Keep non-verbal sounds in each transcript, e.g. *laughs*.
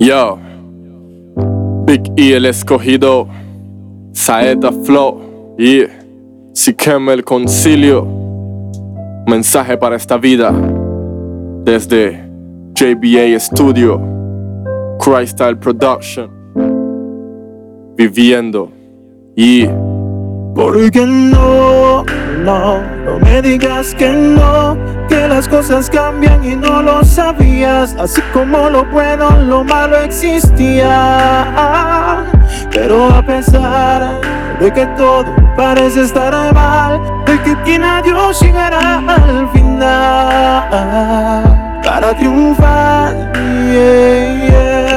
Yo, Big E el escogido, Saeta Flow, y si quema el concilio, mensaje para esta vida, desde JBA Studio, Crystal Production, viviendo, y porque no, no, no me digas que no, que las cosas cambian y no lo sabías, así como lo bueno, lo malo existía. Pero a pesar de que todo parece estar mal, de que tiene a llegará al final para triunfar.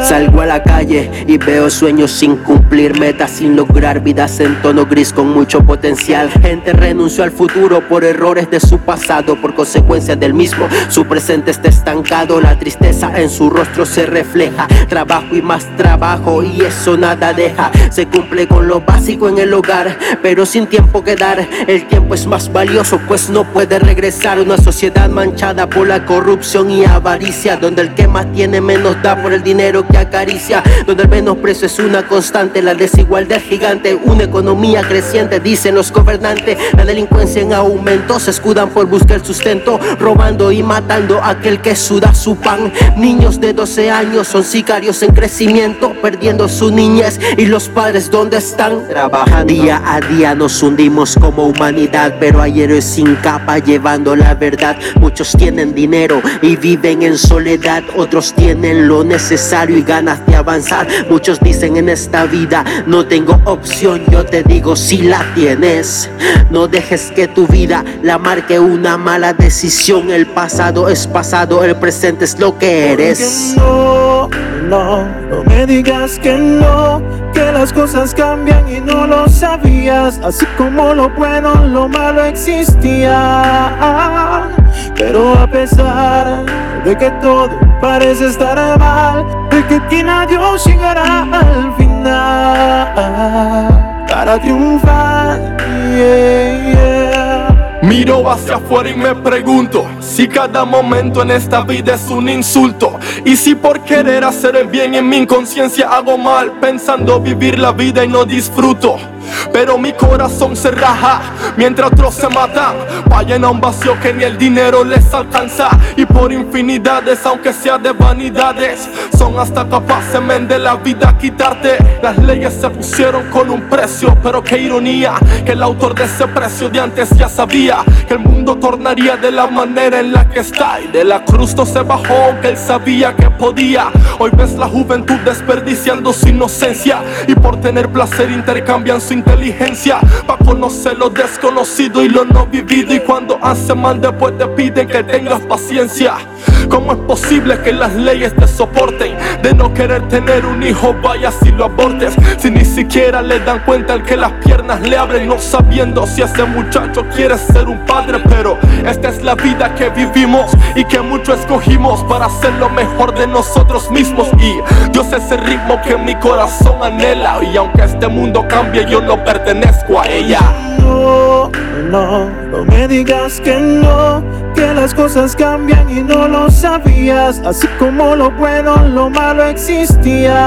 Salgo a la calle y veo sueños sin cumplir, metas sin lograr, vidas en tono gris con mucho potencial. Gente renunció al futuro por errores de su pasado, por consecuencia del mismo. Su presente está estancado, la tristeza en su rostro se refleja. Trabajo y más trabajo y eso nada deja. Se cumple con lo básico en el hogar, pero sin tiempo que dar. El tiempo es más valioso, pues no puede regresar. Una sociedad manchada por la corrupción y avaricia, donde el que más tiene menos da por el dinero que acaricia, donde el menosprecio es una constante, la desigualdad gigante, una economía creciente, dicen los gobernantes, la delincuencia en aumento, se escudan por buscar sustento, robando y matando a aquel que suda su pan. Niños de 12 años son sicarios en crecimiento, perdiendo su niñez y los padres donde están trabajando. Día a día nos hundimos como humanidad, pero hay héroes sin capa llevando la verdad. Muchos tienen dinero y viven en soledad, otros tienen lo necesario y ganas de avanzar. Muchos dicen en esta vida no tengo opción, yo te digo si la tienes. No dejes que tu vida la marque una mala decisión. El pasado es pasado, el presente es lo que eres. No, no, no me digas que no, que las cosas cambian y no lo sabías. Así como lo bueno, lo malo existía. Pero a pesar de que todo parece estar mal, de que tiene a Dios llegará al final para triunfar. Miro hacia afuera y me pregunto si cada momento en esta vida es un insulto y si por querer hacer el bien en mi inconsciencia hago mal pensando vivir la vida y no disfruto. Pero mi corazón se raja mientras otros se matan. Vayan a un vacío que ni el dinero les alcanza. Y por infinidades, aunque sea de vanidades, son hasta capaces de la vida quitarte. Las leyes se pusieron con un precio, pero qué ironía que el autor de ese precio de antes ya sabía que el mundo tornaría de la manera en la que está. Y de la cruz no se bajó, aunque él sabía que podía. Hoy ves la juventud desperdiciando su inocencia y por tener placer intercambian su inteligencia para conocer lo desconocido y lo no vivido. Y cuando hace mal, después te piden que tengas paciencia. ¿Cómo es posible que las leyes te soporten? De no querer tener un hijo, vaya si lo abortes. Si ni siquiera le dan cuenta al que las piernas le abren, no sabiendo si ese muchacho quiere ser un padre. Pero esta es la vida que vivimos y que mucho escogimos para ser lo mejor de nosotros mismos. Y Dios es el ritmo que mi corazón anhela. Y aunque este mundo cambie, yo no pertenezco a ella. No, no, no me digas que no, que las cosas cambian y no lo sabías. Así como lo bueno, lo malo existía.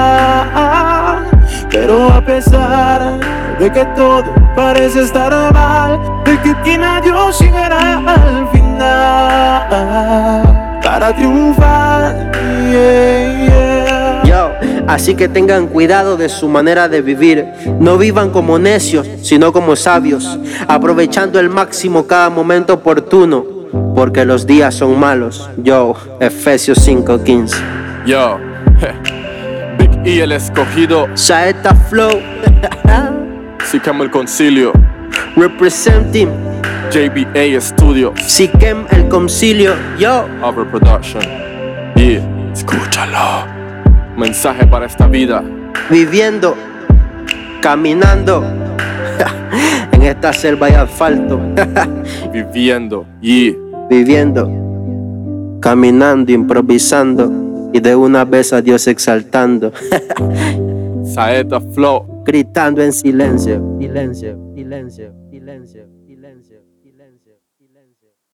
Pero a pesar de que todo parece estar mal, de que tiene a Dios llegará al final para triunfar. Yo, así que tengan cuidado de su manera de vivir. No vivan como necios, sino como sabios, aprovechando el máximo cada momento oportuno, porque los días son malos. Yo, Efesios 5:15. Yo, Big E el escogido, Saeta Flow, *laughs* Sicamo el concilio, representing JBA Studio, Siquem el concilio. Yo, Overproduction. Y escúchalo. Mensaje para esta vida. viviendo, caminando *laughs* en esta selva y asfalto. *laughs* Viviendo. Y viviendo, caminando, improvisando y de una vez a Dios exaltando, Saeta Flow. gritando en silencio, silencio, silencio, silencio.